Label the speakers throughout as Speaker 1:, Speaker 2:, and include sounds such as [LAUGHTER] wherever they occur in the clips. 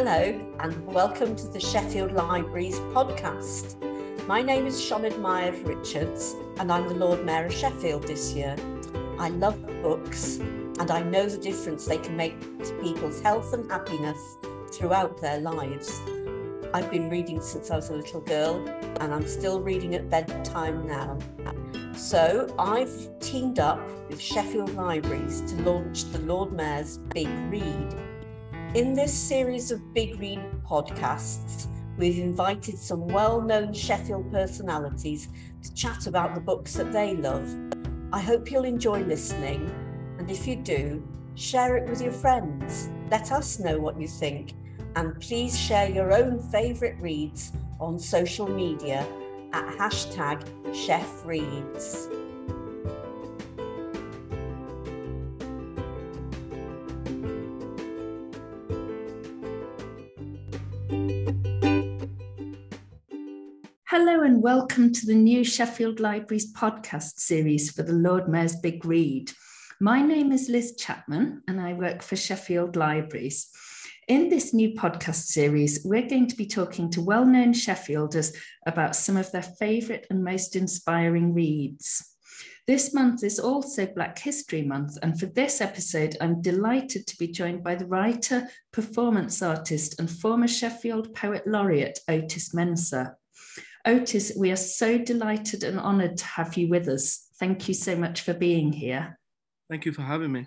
Speaker 1: Hello, and welcome to the Sheffield Libraries podcast. My name is Sioned Mair Richards, and I'm the Lord Mayor of Sheffield this year. I love books, and I know the difference they can make to people's health and happiness throughout their lives. I've been reading since I was a little girl, and I'm still reading at bedtime now. So I've teamed up with Sheffield Libraries to launch the Lord Mayor's Big Read. In this series of Big Read podcasts, we've invited some well known Sheffield personalities to chat about the books that they love. I hope you'll enjoy listening, and if you do, share it with your friends. Let us know what you think, and please share your own favourite reads on social media at hashtag ChefReads.
Speaker 2: And welcome to the new Sheffield Libraries podcast series for the Lord Mayor's Big Read. My name is Liz Chapman and I work for Sheffield Libraries. In this new podcast series, we're going to be talking to well known Sheffielders about some of their favourite and most inspiring reads. This month is also Black History Month, and for this episode, I'm delighted to be joined by the writer, performance artist, and former Sheffield Poet Laureate Otis Mensah. Otis, we are so delighted and honoured to have you with us. Thank you so much for being here.
Speaker 3: Thank you for having me.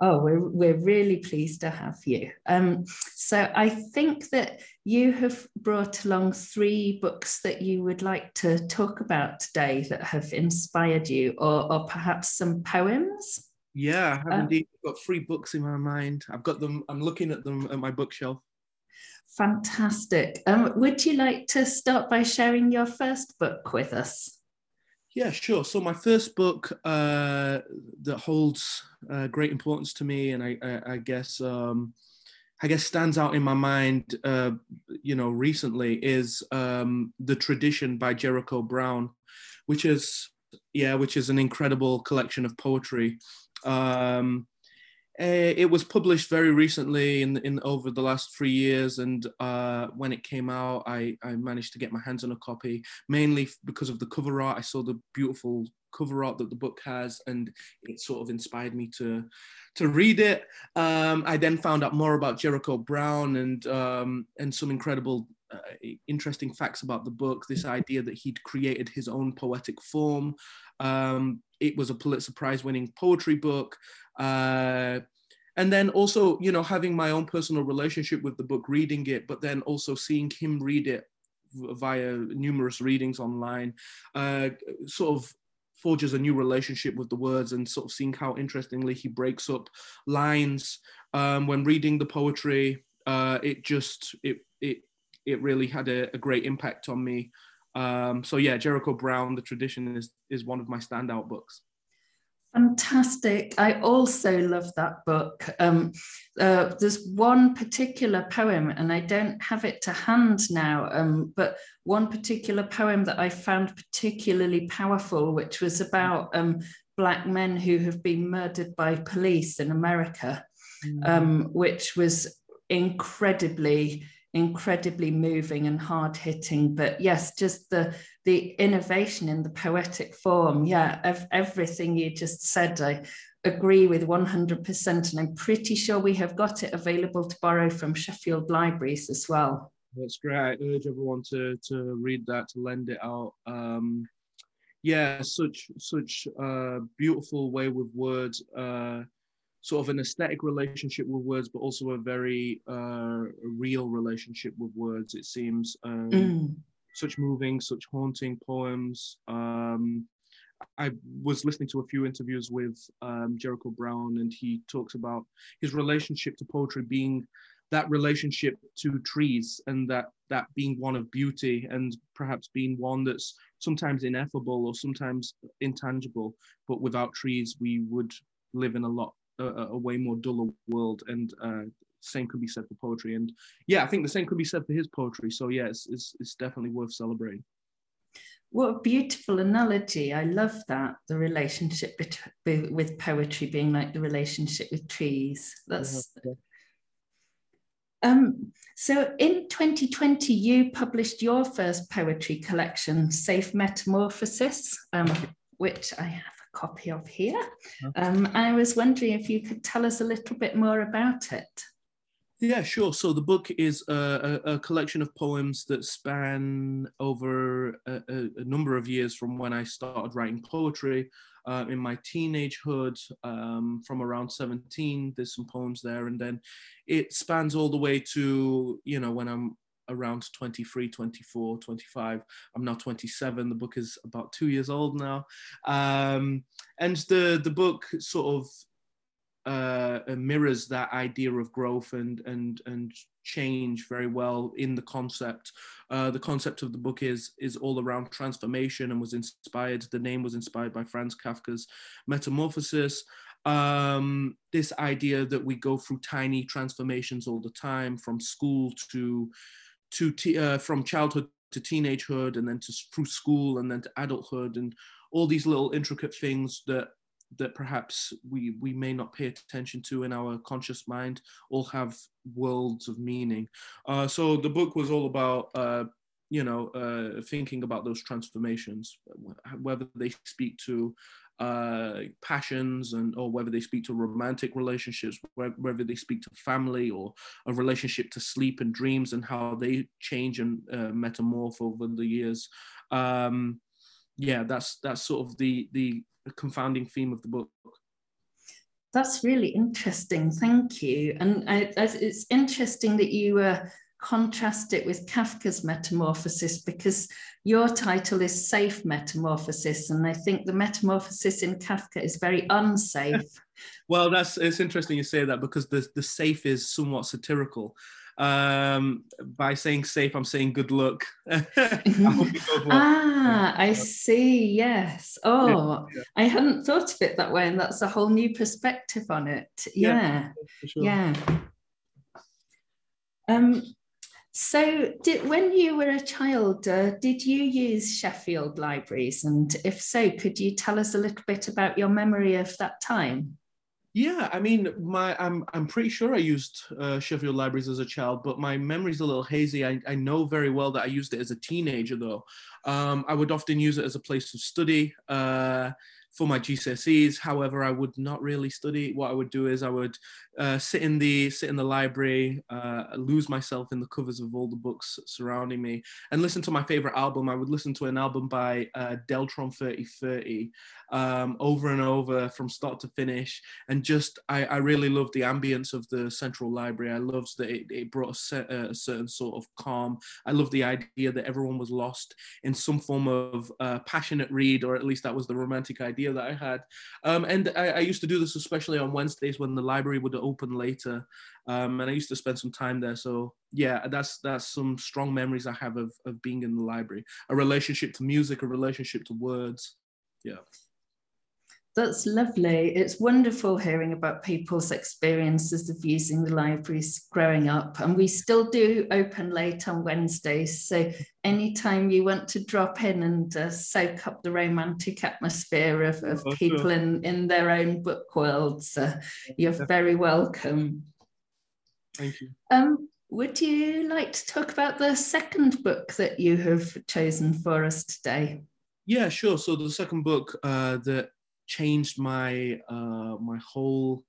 Speaker 2: Oh, we're, we're really pleased to have you. Um, so I think that you have brought along three books that you would like to talk about today that have inspired you, or, or perhaps some poems.
Speaker 3: Yeah, I have um, indeed got three books in my mind. I've got them, I'm looking at them at my bookshelf.
Speaker 2: Fantastic. Um, would you like to start by sharing your first book with us?
Speaker 3: Yeah, sure. So my first book uh, that holds uh, great importance to me, and I, I, I guess um, I guess stands out in my mind, uh, you know, recently is um, the Tradition by Jericho Brown, which is yeah, which is an incredible collection of poetry. Um, uh, it was published very recently in, in over the last three years, and uh, when it came out, I, I managed to get my hands on a copy, mainly because of the cover art. I saw the beautiful cover art that the book has, and it sort of inspired me to to read it. Um, I then found out more about Jericho Brown and um, and some incredible. Uh, interesting facts about the book. This idea that he'd created his own poetic form. Um, it was a Pulitzer Prize winning poetry book. Uh, and then also, you know, having my own personal relationship with the book, reading it, but then also seeing him read it via numerous readings online, uh, sort of forges a new relationship with the words and sort of seeing how interestingly he breaks up lines um, when reading the poetry. Uh, it just it it it really had a, a great impact on me. Um, so yeah, Jericho Brown, The Tradition is is one of my standout books.
Speaker 2: Fantastic. I also love that book. Um, uh, there's one particular poem, and I don't have it to hand now, um, but one particular poem that I found particularly powerful, which was about um, Black men who have been murdered by police in America, mm. um, which was incredibly incredibly moving and hard hitting but yes just the the innovation in the poetic form yeah of everything you just said i agree with 100% and i'm pretty sure we have got it available to borrow from sheffield libraries as well
Speaker 3: that's great i urge everyone to to read that to lend it out um yeah such such a beautiful way with words uh sort of an aesthetic relationship with words, but also a very uh, real relationship with words. It seems um, mm. Such moving, such haunting poems. Um, I was listening to a few interviews with um, Jericho Brown, and he talks about his relationship to poetry being that relationship to trees, and that that being one of beauty, and perhaps being one that's sometimes ineffable or sometimes intangible. But without trees, we would live in a lot a, a way more duller world and uh, same could be said for poetry. And yeah i think the same could be said for his poetry. So yeah it's, it's, it's definitely worth celebrating.
Speaker 2: What a beautiful analogy. I love that. The relationship bet- with poetry being like the relationship with trees. That's Um, so in 2020, you published your first poetry collection, Safe Metamorphosis, um, which I have a copy of here. Um, I was wondering if you could tell us a little bit more about it.
Speaker 3: Yeah, sure. So the book is a, a, a collection of poems that span over a, a, number of years from when I started writing poetry uh, in my teenagehood, um, from around 17. There's some poems there, and then it spans all the way to you know when I'm around 23 24 25 i'm now 27 the book is about two years old now um, and the the book sort of uh, mirrors that idea of growth and and and change very well in the concept. Uh, the concept of the book is is all around transformation and was inspired. The name was inspired by Franz Kafka's Metamorphosis. Um, this idea that we go through tiny transformations all the time, from school to to t- uh, from childhood to teenagehood, and then to through school, and then to adulthood, and all these little intricate things that that perhaps we we may not pay attention to in our conscious mind all have worlds of meaning. Uh, so the book was all about uh, you know uh, thinking about those transformations whether they speak to uh, passions and or whether they speak to romantic relationships whether they speak to family or a relationship to sleep and dreams and how they change and uh, metamorph over the years. Um, yeah that's that's sort of the the confounding theme of the book.
Speaker 2: That's really interesting. Thank you. And I, it's interesting that you uh, contrast it with Kafka's Metamorphosis because your title is Safe Metamorphosis. And I think the metamorphosis in Kafka is very unsafe. [LAUGHS]
Speaker 3: well, that's it's interesting you say that because the, the safe is somewhat satirical um, by saying safe, I'm saying good luck. [LAUGHS] I [LAUGHS]
Speaker 2: ah, I see. Yes. Oh, yeah, yeah. I hadn't thought of it that way, and that's a whole new perspective on it. Yeah. Yeah. Sure. yeah. Um, so, did, when you were a child, uh, did you use Sheffield libraries? And if so, could you tell us a little bit about your memory of that time?
Speaker 3: Yeah, I mean, my I'm I'm pretty sure I used uh, Sheffield Libraries as a child, but my memory's a little hazy. I, I know very well that I used it as a teenager, though. Um, I would often use it as a place of study. Uh, for my GCSEs. However, I would not really study. What I would do is I would uh, sit in the sit in the library, uh, lose myself in the covers of all the books surrounding me, and listen to my favorite album. I would listen to an album by uh, Deltron 3030 um, over and over from start to finish, and just I, I really loved the ambience of the central library. I loved that it, it brought a, set, a, certain sort of calm. I loved the idea that everyone was lost in some form of uh, passionate read, or at least that was the romantic idea idea that I had. Um, and I, I, used to do this especially on Wednesdays when the library would open later. Um, and I used to spend some time there. So yeah, that's that's some strong memories I have of, of being in the library. A relationship to music, a relationship to words. Yeah.
Speaker 2: That's lovely. It's wonderful hearing about people's experiences of using the libraries growing up. And we still do open late on Wednesdays. So anytime you want to drop in and uh, soak up the romantic atmosphere of, of oh, people sure. in, in their own book worlds, uh, you're very welcome.
Speaker 3: Thank you.
Speaker 2: Um, would you like to talk about the second book that you have chosen for us today?
Speaker 3: Yeah, sure. So the second book uh, that changed my uh, my whole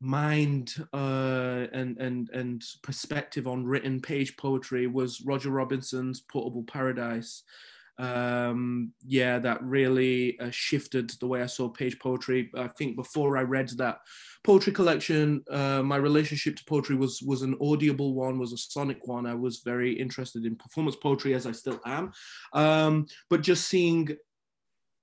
Speaker 3: mind uh, and and and perspective on written page poetry was Roger Robinson's Portable Paradise. Um, yeah, that really uh, shifted the way I saw page poetry. I think before I read that poetry collection, uh, my relationship to poetry was was an audible one, was a sonic one. I was very interested in performance poetry, as I still am. Um, but just seeing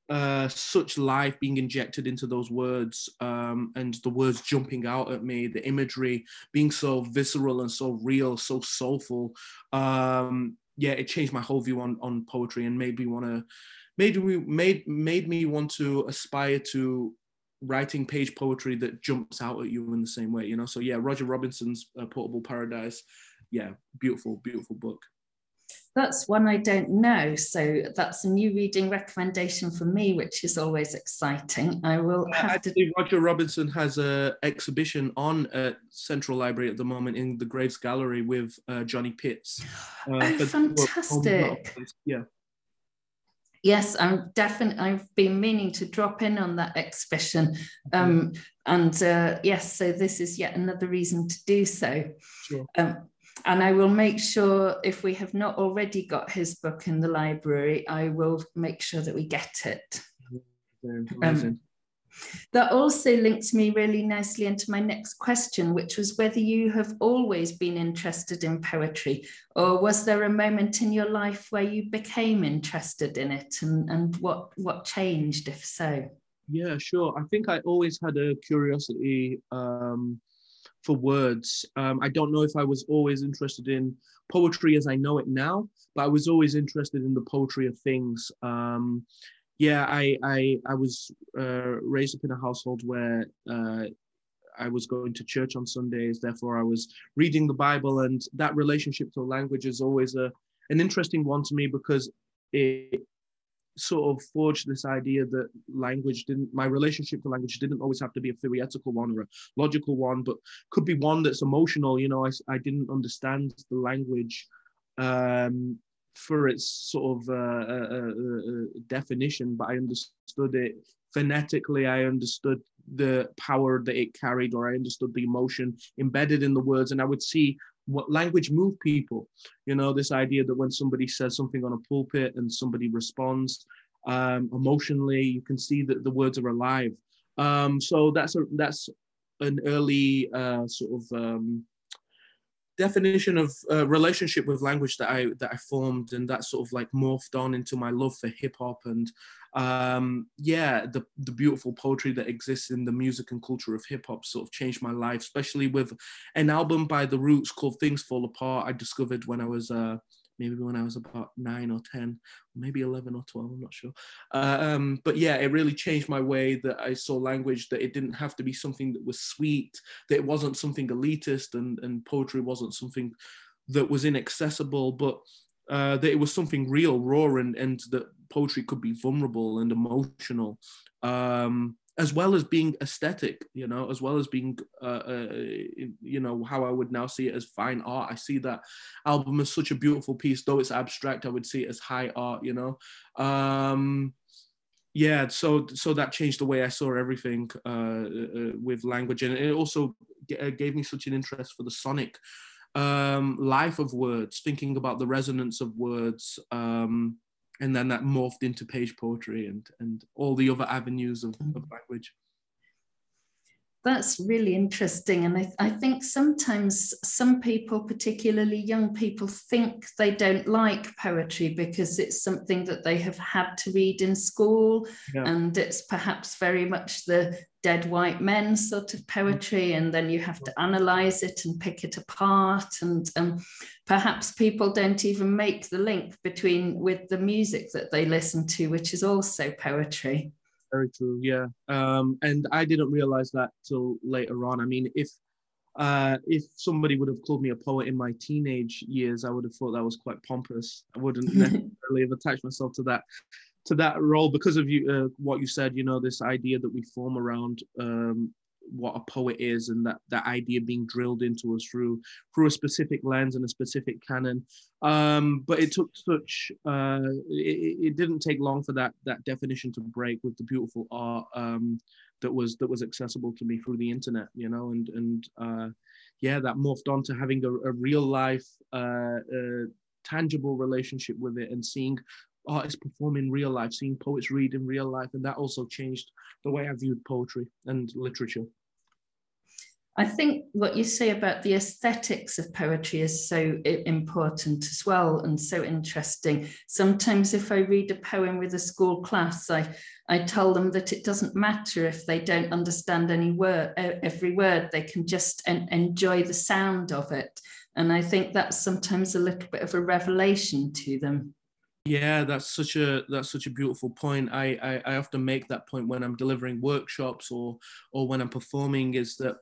Speaker 3: uh, such life being injected into those words um, and the words jumping out at me, the imagery being so visceral and so real, so soulful. Um, yeah, it changed my whole view on, on poetry and made me want to, made me made made me want to aspire to writing page poetry that jumps out at you in the same way, you know. So yeah, Roger Robinson's uh, Portable Paradise, yeah, beautiful, beautiful book.
Speaker 2: That's one I don't know. So that's a new reading recommendation for me, which is always exciting. I will uh, have
Speaker 3: Actually, to. Roger Robinson has a exhibition on at Central Library at the moment in the Graves Gallery with uh, Johnny Pitts. [GASPS]
Speaker 2: Uh, oh, fantastic!
Speaker 3: Yeah.
Speaker 2: Yes, I'm definitely. I've been meaning to drop in on that exhibition, um, and uh, yes, so this is yet another reason to do so. Sure. Um, and I will make sure if we have not already got his book in the library, I will make sure that we get it. Um, that also links me really nicely into my next question, which was whether you have always been interested in poetry, or was there a moment in your life where you became interested in it, and, and what what changed, if so?
Speaker 3: Yeah, sure. I think I always had a curiosity um, for words. Um, I don't know if I was always interested in poetry as I know it now, but I was always interested in the poetry of things. Um, yeah, I I, I was uh, raised up in a household where uh, I was going to church on Sundays. Therefore, I was reading the Bible, and that relationship to language is always a an interesting one to me because it sort of forged this idea that language didn't my relationship to language didn't always have to be a theoretical one or a logical one but could be one that's emotional. You know i, I didn't understand the language um, for its sort of uh, uh, uh, uh, definition but i understood it phonetically. I understood the power that it carried or i understood the emotion embedded in the words. And i would see what language move people. You know this idea that when somebody says something on a pulpit and somebody responds um, emotionally you can see that the words are alive. Um, so that's a that's an early uh, sort of um, definition of uh, relationship with language that I that I formed and that sort of like morphed on into my love for hip hop and um, yeah the the beautiful poetry that exists in the music and culture of hip hop sort of changed my life especially with an album by the Roots called Things Fall Apart I discovered when I was uh, maybe when I was about nine or 10, maybe 11 or 12, I'm not sure. Uh, um, but yeah, it really changed my way that I saw language, that it didn't have to be something that was sweet, that it wasn't something elitist and, and poetry wasn't something that was inaccessible, but uh, that it was something real, raw, and, and that poetry could be vulnerable and emotional. Um, as well as being aesthetic, you know, as well as being, uh, uh, you know, how I would now see it as fine art. I see that album as such a beautiful piece, though it's abstract. I would see it as high art, you know. Um, yeah, so so that changed the way I saw everything uh, uh with language, and it also uh, gave me such an interest for the sonic um, life of words, thinking about the resonance of words. Um, and then that morphed into page poetry and and all the other avenues of, of mm. language
Speaker 2: that's really interesting and I, I, think sometimes some people particularly young people think they don't like poetry because it's something that they have had to read in school yeah. and it's perhaps very much the dead white men sort of poetry and then you have to analyze it and pick it apart and um, perhaps people don't even make the link between with the music that they listen to which is also poetry
Speaker 3: very true. Yeah, um, and I didn't realize that till later on. I mean, if uh, if somebody would have called me a poet in my teenage years, I would have thought that was quite pompous. I wouldn't [LAUGHS] necessarily have attached myself to that to that role because of you uh, what you said. You know, this idea that we form around um, what a poet is and that that idea being drilled into us through through a specific lens and a specific canon um, but it took such uh, it, it, didn't take long for that that definition to break with the beautiful art um, that was that was accessible to me through the internet you know and and uh, yeah that morphed on to having a, a real life uh, uh tangible relationship with it and seeing artists perform in real life, seeing poets read in real life, and that also changed the way I viewed poetry and literature.
Speaker 2: I think what you say about the aesthetics of poetry is so important as well and so interesting. Sometimes, if I read a poem with a school class, I, I tell them that it doesn't matter if they don't understand any word, every word, they can just en- enjoy the sound of it. And I think that's sometimes a little bit of a revelation to them.
Speaker 3: Yeah, that's such a that's such a beautiful point. I, I I often make that point when I'm delivering workshops or or when I'm performing is that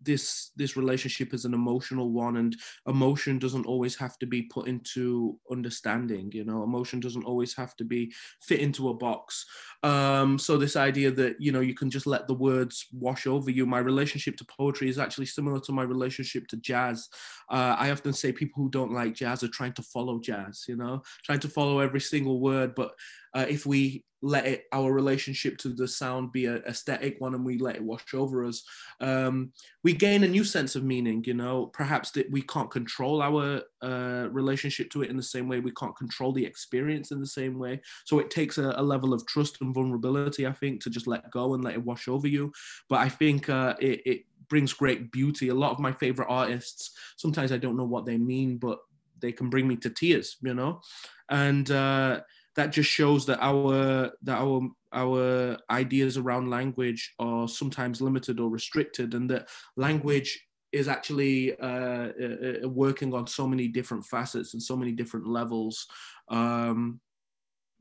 Speaker 3: this this relationship is an emotional one and emotion doesn't always have to be put into understanding you know? Emotion doesn't always have to be fit into a box. Um so this idea that you know you can just let the words wash over you. My relationship to poetry is actually similar to my relationship to jazz. Uh, i often say people who don't like jazz are trying to follow jazz you know? Trying to follow every single word but uh, if we let it our relationship to the sound be an aesthetic one and we let it wash over us? Um, we gain a new sense of meaning you know? Perhaps that we can't control our uh, relationship to it in the same way. We can't control the experience in the same way. So it takes a, a, level of trust and vulnerability i think to just let go and let it wash over you. But i think uh, it, it brings great beauty. A lot of my favorite artists sometimes i don't know what they mean but they can bring me to tears you know? And uh, that just shows that our that our our ideas around language are sometimes limited or restricted, and that language is actually uh, uh, uh, working on so many different facets and so many different levels. Um,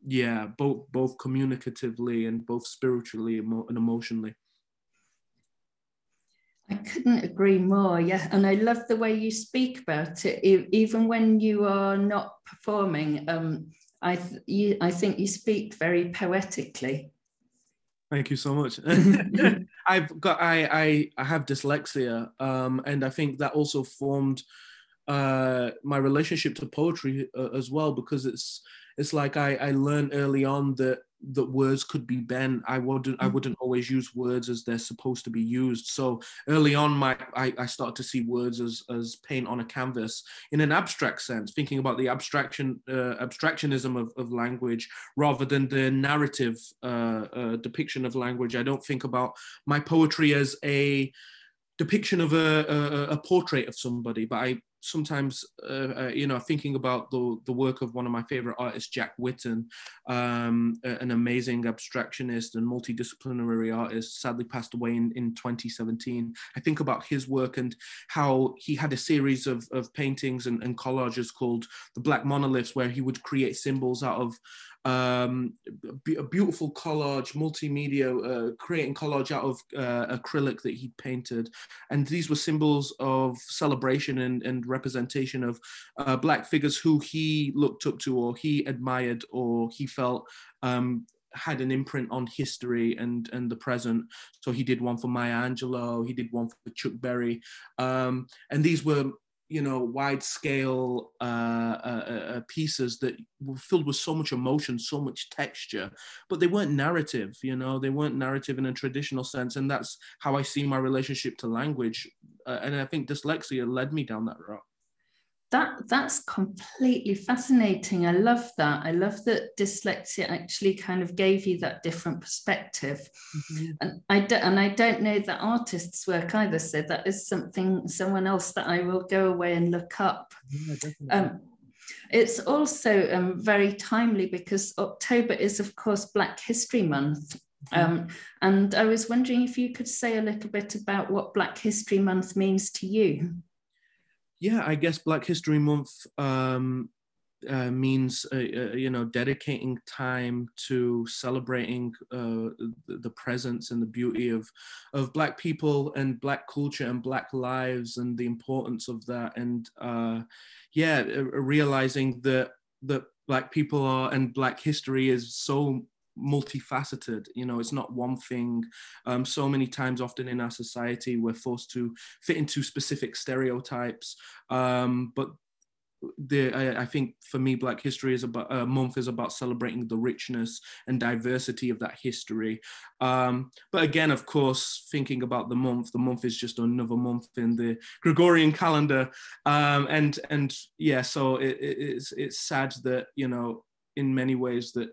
Speaker 3: yeah, both both communicatively and both spiritually and emotionally.
Speaker 2: I couldn't agree more. Yeah, and I love the way you speak about it, even when you are not performing. Um, I, th- you, I think you speak very poetically.
Speaker 3: Thank you so much. [LAUGHS] [LAUGHS] I've got I, I I have dyslexia, um, and I think that also formed uh, my relationship to poetry uh, as well because it's it's like I, I learned early on that that words could be bent. I wouldn't I mm. wouldn't always use words as they're supposed to be used. So early on, my I, I started to see words as as paint on a canvas in an abstract sense, thinking about the abstraction uh, abstractionism of, of language rather than the narrative uh, uh, depiction of language. I don't think about my poetry as a depiction of a, a, a portrait of somebody, but I sometimes uh, uh, you know thinking about the the work of one of my favorite artists jack whitten um, an amazing abstractionist and multidisciplinary artist sadly passed away in, in 2017 i think about his work and how he had a series of, of paintings and, and collages called the black monoliths where he would create symbols out of um, a beautiful collage, multimedia, uh, creating collage out of uh, acrylic that he painted. And these were symbols of celebration and, and representation of uh, Black figures who he looked up to or he admired or he felt um, had an imprint on history and and the present. So he did one for Maya Angelou, he did one for Chuck Berry, um, and these were you know wide scale uh, uh, uh, uh, pieces that were filled with so much emotion so much texture but they weren't narrative you know they weren't narrative in a traditional sense and that's how i see my relationship to language uh, and i think dyslexia led me down that route
Speaker 2: that that's completely fascinating. I love that. I love that dyslexia actually kind of gave you that different perspective. Mm-hmm. and i don't and i don't know that artists work either so that is something someone else that i will go away and look up. Yeah, um, it's also um, very timely because october is of course black history month. Mm-hmm. um, and i was wondering if you could say a little bit about what black history month means to you
Speaker 3: yeah, I guess Black History Month um, uh, means uh, uh, you know dedicating time to celebrating uh, the, presence and the beauty of of Black people and Black culture and Black lives and the importance of that. And uh, yeah, uh, realizing that that Black people are and Black history is so multifaceted you know it's not one thing. Um, so many times often in our society we're forced to fit into specific stereotypes. Um, but the I, I, think for me black history is about a uh, month is about celebrating the richness and diversity of that history. Um, but again of course thinking about the month the month is just another month in the gregorian calendar. Um, and and yeah so it, it, it's it's sad that you know in many ways that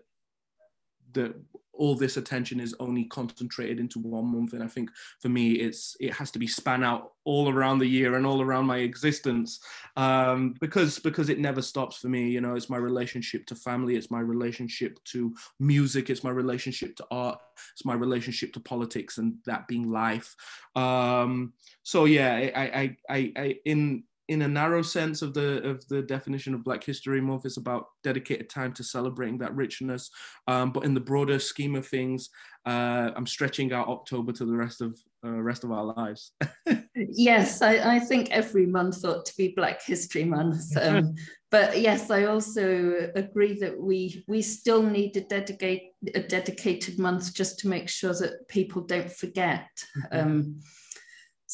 Speaker 3: that all this attention is only concentrated into one month. And i think for me it's it has to be span out all around the year and all around my existence um, because because it never stops for me. You know it's my relationship to family it's my relationship to music it's my relationship to art it's my relationship to politics and that being life. Um, so yeah I, I i i in in a narrow sense of the of the definition of Black History Month, it's about dedicated time to celebrating that richness. Um, but in the broader scheme of things, uh, I'm stretching out October to the rest of uh, rest of our lives. [LAUGHS]
Speaker 2: Yes, I, I, think every month ought to be Black History Month. Um, but yes, I also agree that we we still need a dedicate a dedicated month just to make sure that people don't forget. Mm-hmm. Um,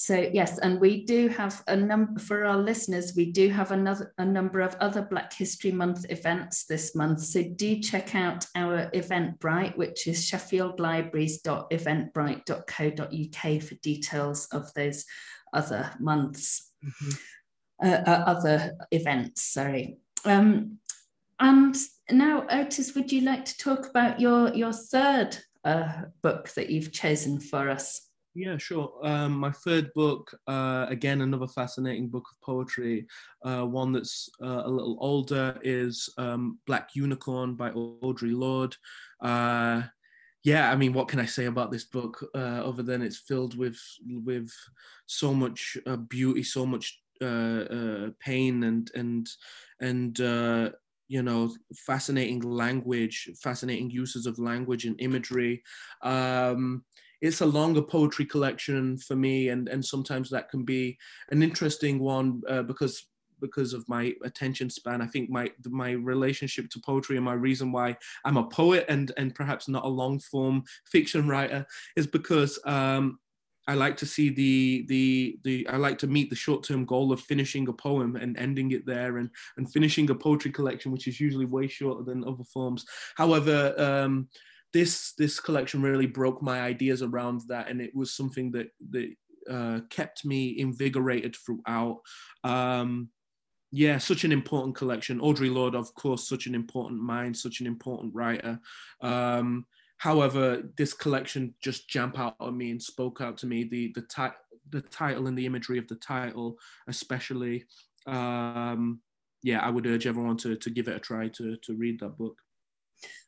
Speaker 2: so yes, and we do have a number for our listeners. We do have another a number of other Black History Month events this month. So do check out our Eventbrite, which is sheffieldlibraries.eventbrite.co.uk for details of those other months, mm-hmm. uh, uh, other events. Sorry. Um, and now, Otis, would you like to talk about your your third uh, book that you've chosen for us?
Speaker 3: Yeah, sure. Um, my third book, uh, again, another fascinating book of poetry. Uh, one that's uh, a little older is um, Black Unicorn by Audre Lorde. Uh, yeah, I mean, what can I say about this book uh, other than it's filled with with so much uh, beauty, so much pain, and and and you know fascinating language, fascinating uses of language and imagery. Um, it's a longer poetry collection for me, and and sometimes that can be an interesting one uh, because because of my attention span. I think my my relationship to poetry and my reason why I'm a poet and and perhaps not a long form fiction writer is because um, I like to see the the the I like to meet the short term goal of finishing a poem and ending it there and and finishing a poetry collection, which is usually way shorter than other forms. However. Um, this this collection really broke my ideas around that, and it was something that that uh, kept me invigorated throughout. Um, yeah, such an important collection. Audre Lorde, of course, such an important mind, such an important writer. Um, however, this collection just jumped out at me and spoke out to me. The the, ti- the title and the imagery of the title, especially. Um, yeah, I would urge everyone to to give it a try to to read that book.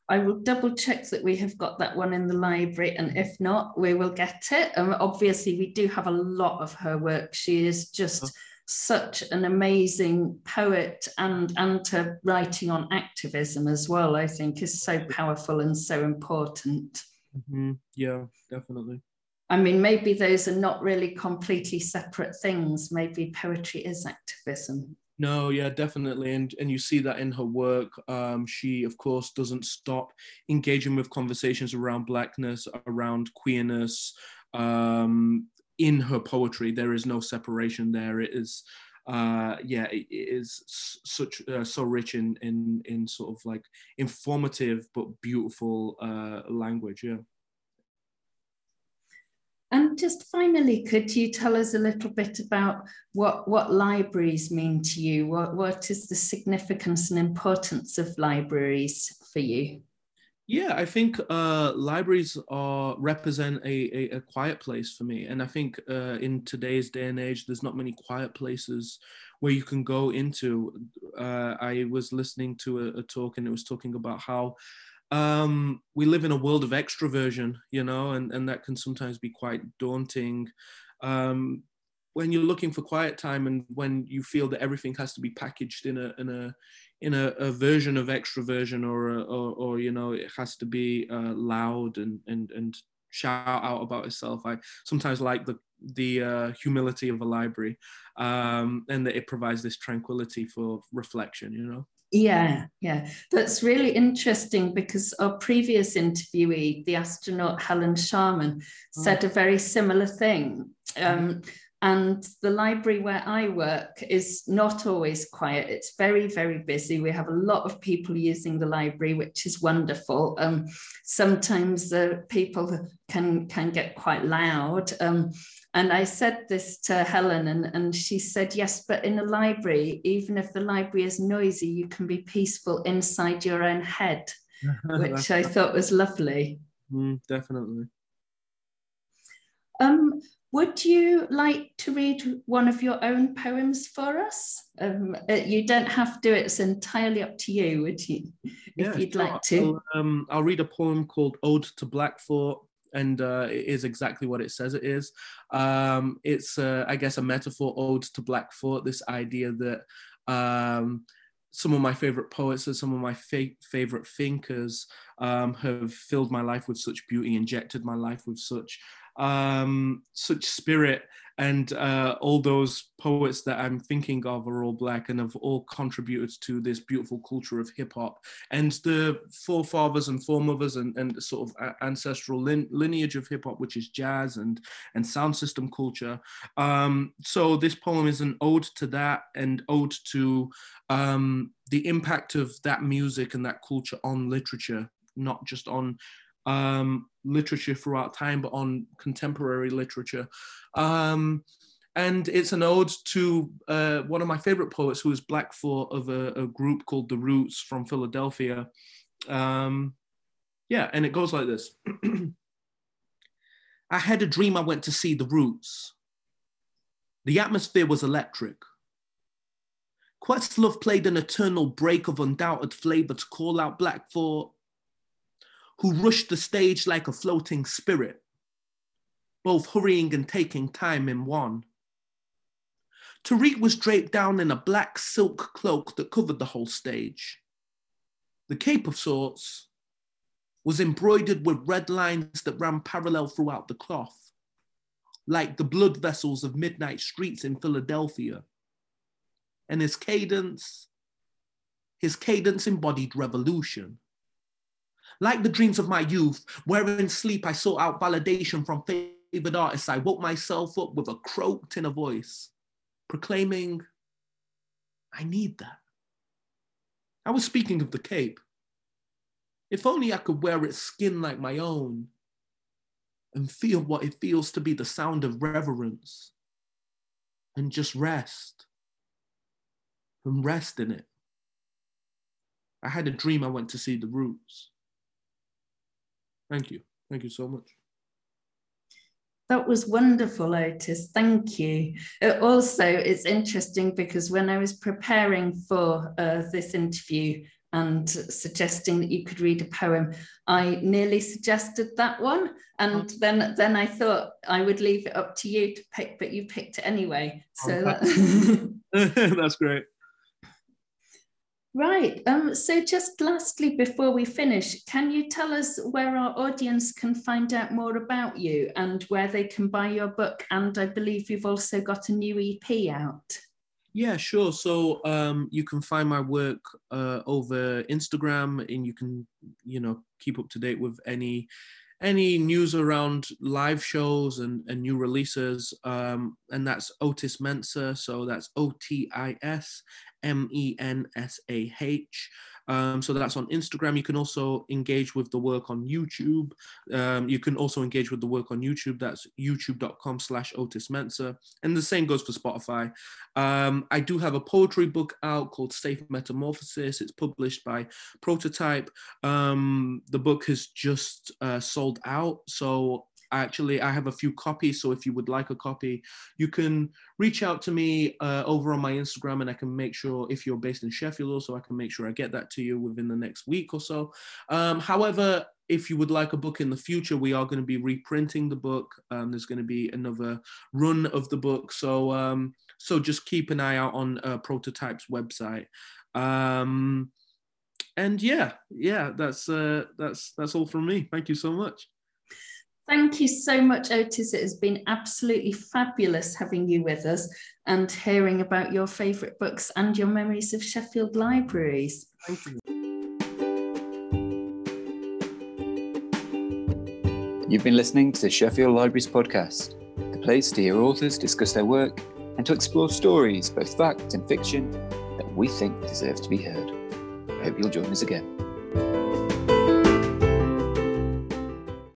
Speaker 2: I will double check that we have got that one in the library, and if not, we will get it. And obviously, we do have a lot of her work. She is just oh. such an amazing poet, and and her writing on activism as well. I think is so powerful and so important.
Speaker 3: Mm-hmm. Yeah, definitely.
Speaker 2: I mean, maybe those are not really completely separate things. Maybe poetry is activism.
Speaker 3: No, yeah, definitely, and and you see that in her work. Um, she, of course, doesn't stop engaging with conversations around blackness, around queerness. Um, in her poetry, there is no separation. There it is. Uh, yeah, it, it is such uh, so rich in in in sort of like informative but beautiful uh, language. Yeah.
Speaker 2: And just finally, could you tell us a little bit about what, what libraries mean to you? What, what is the significance and importance of libraries for you?
Speaker 3: Yeah, I think uh, libraries are represent a, a, a, quiet place for me, and I think uh, in today's day and age, there's not many quiet places where you can go into. Uh, I was listening to a, a, talk, and it was talking about how um, we live in a world of extroversion, you know, and, and that can sometimes be quite daunting. Um, when you're looking for quiet time and when you feel that everything has to be packaged in a in a in a, a version of extroversion or, or, or you know it has to be uh, loud and and and shout out about itself. I sometimes like the the uh, humility of a library um, and that it provides this tranquility for reflection. You know.
Speaker 2: Yeah, yeah, that's really interesting because our previous interviewee, the astronaut Helen Sharman, said oh. a very similar thing. Um, and the library where I work is not always quiet. It's very, very busy. We have a lot of people using the library, which is wonderful. Um, sometimes uh, people can can get quite loud. Um, and I said this to Helen, and, and she said, Yes, but in a library, even if the library is noisy, you can be peaceful inside your own head, [LAUGHS] which I thought was lovely.
Speaker 3: Mm, definitely.
Speaker 2: Um, would you like to read one of your own poems for us? Um, uh, you don't have to, it's entirely up to you, would you? If yeah, you'd sure. like to.
Speaker 3: I'll, um, I'll read a poem called Ode to Black Thought and uh, it is exactly what it says it is. Um, it's, uh, I guess, a metaphor ode to Black thought. This idea that um, some of my favorite poets and some of my fa- favorite thinkers um, have filled my life with such beauty, injected my life with such um, such spirit and uh, all those poets that I'm thinking of are all black and have all contributed to this beautiful culture of hip hop. And the forefathers and foremothers and, and sort of ancestral lin- lineage of hip hop, which is jazz and, and sound system culture. Um, so this poem is an ode to that and ode to um, the impact of that music and that culture on literature, not just on um, literature throughout time, but on contemporary literature. Um, and it's an ode to uh, one of my favorite poets, who is Black Thought of a, a group called The Roots from Philadelphia. Um, yeah, and it goes like this. [CLEARS THROAT] I had a dream I went to see The Roots. The atmosphere was electric. Questlove played an eternal break of undoubted flavor to call out Black Thought who rushed the stage like a floating spirit, both hurrying and taking time in one. Tariq was draped down in a black silk cloak that covered the whole stage. The cape of sorts was embroidered with red lines that ran parallel throughout the cloth, like the blood vessels of midnight streets in Philadelphia. And his cadence, his cadence embodied revolution. Like the dreams of my youth, where in sleep I sought out validation from favored artists, I woke myself up with a croaked inner voice, proclaiming, I need that. I was speaking of the cape. If only I could wear its skin like my own and feel what it feels to be the sound of reverence and just rest and rest in it. I had a dream I went to see the roots. Thank you. Thank you so much.
Speaker 2: That was wonderful, Otis. Thank you. It uh, also, it's interesting because when I was preparing for uh, this interview and suggesting that you could read a poem, I nearly suggested that one. And oh. then, then I thought I would leave it up to you to pick, but you picked it anyway. So
Speaker 3: oh, that... [LAUGHS] [LAUGHS] that's great.
Speaker 2: Right. Um, so, just lastly, before we finish, can you tell us where our audience can find out more about you and where they can buy your book? And I believe you've also got a new EP out.
Speaker 3: Yeah, sure. So um, you can find my work uh, over Instagram, and you can, you know, keep up to date with any any news around live shows and, and new releases. Um, and that's Otis Mensah. So that's O T I S M E N S A H. Um, so that's on Instagram. You can also engage with the work on YouTube. Um, you can also engage with the work on YouTube. That's youtube.com slash Otis Mensah. And the same goes for Spotify. Um, I do have a poetry book out called Safe Metamorphosis. It's published by Prototype. Um, the book has just uh, sold out. So actually i have a few copies so if you would like a copy you can reach out to me uh, over on my instagram and i can make sure if you're based in sheffield also i can make sure i get that to you within the next week or so. Um, however if you would like a book in the future we are going to be reprinting the book. Um, there's going to be another run of the book so um, so just keep an eye out on uh, prototype's website. Um, and yeah yeah that's uh, that's that's all from me. Thank you so much
Speaker 2: Thank you so much, Otis. It has been absolutely fabulous having you with us and hearing about your favourite books and your memories of Sheffield libraries.
Speaker 3: Thank you.
Speaker 4: You've been listening to the Sheffield Libraries podcast, the place to hear authors discuss their work and to explore stories, both fact and fiction, that we think deserve to be heard. I hope you'll join us again.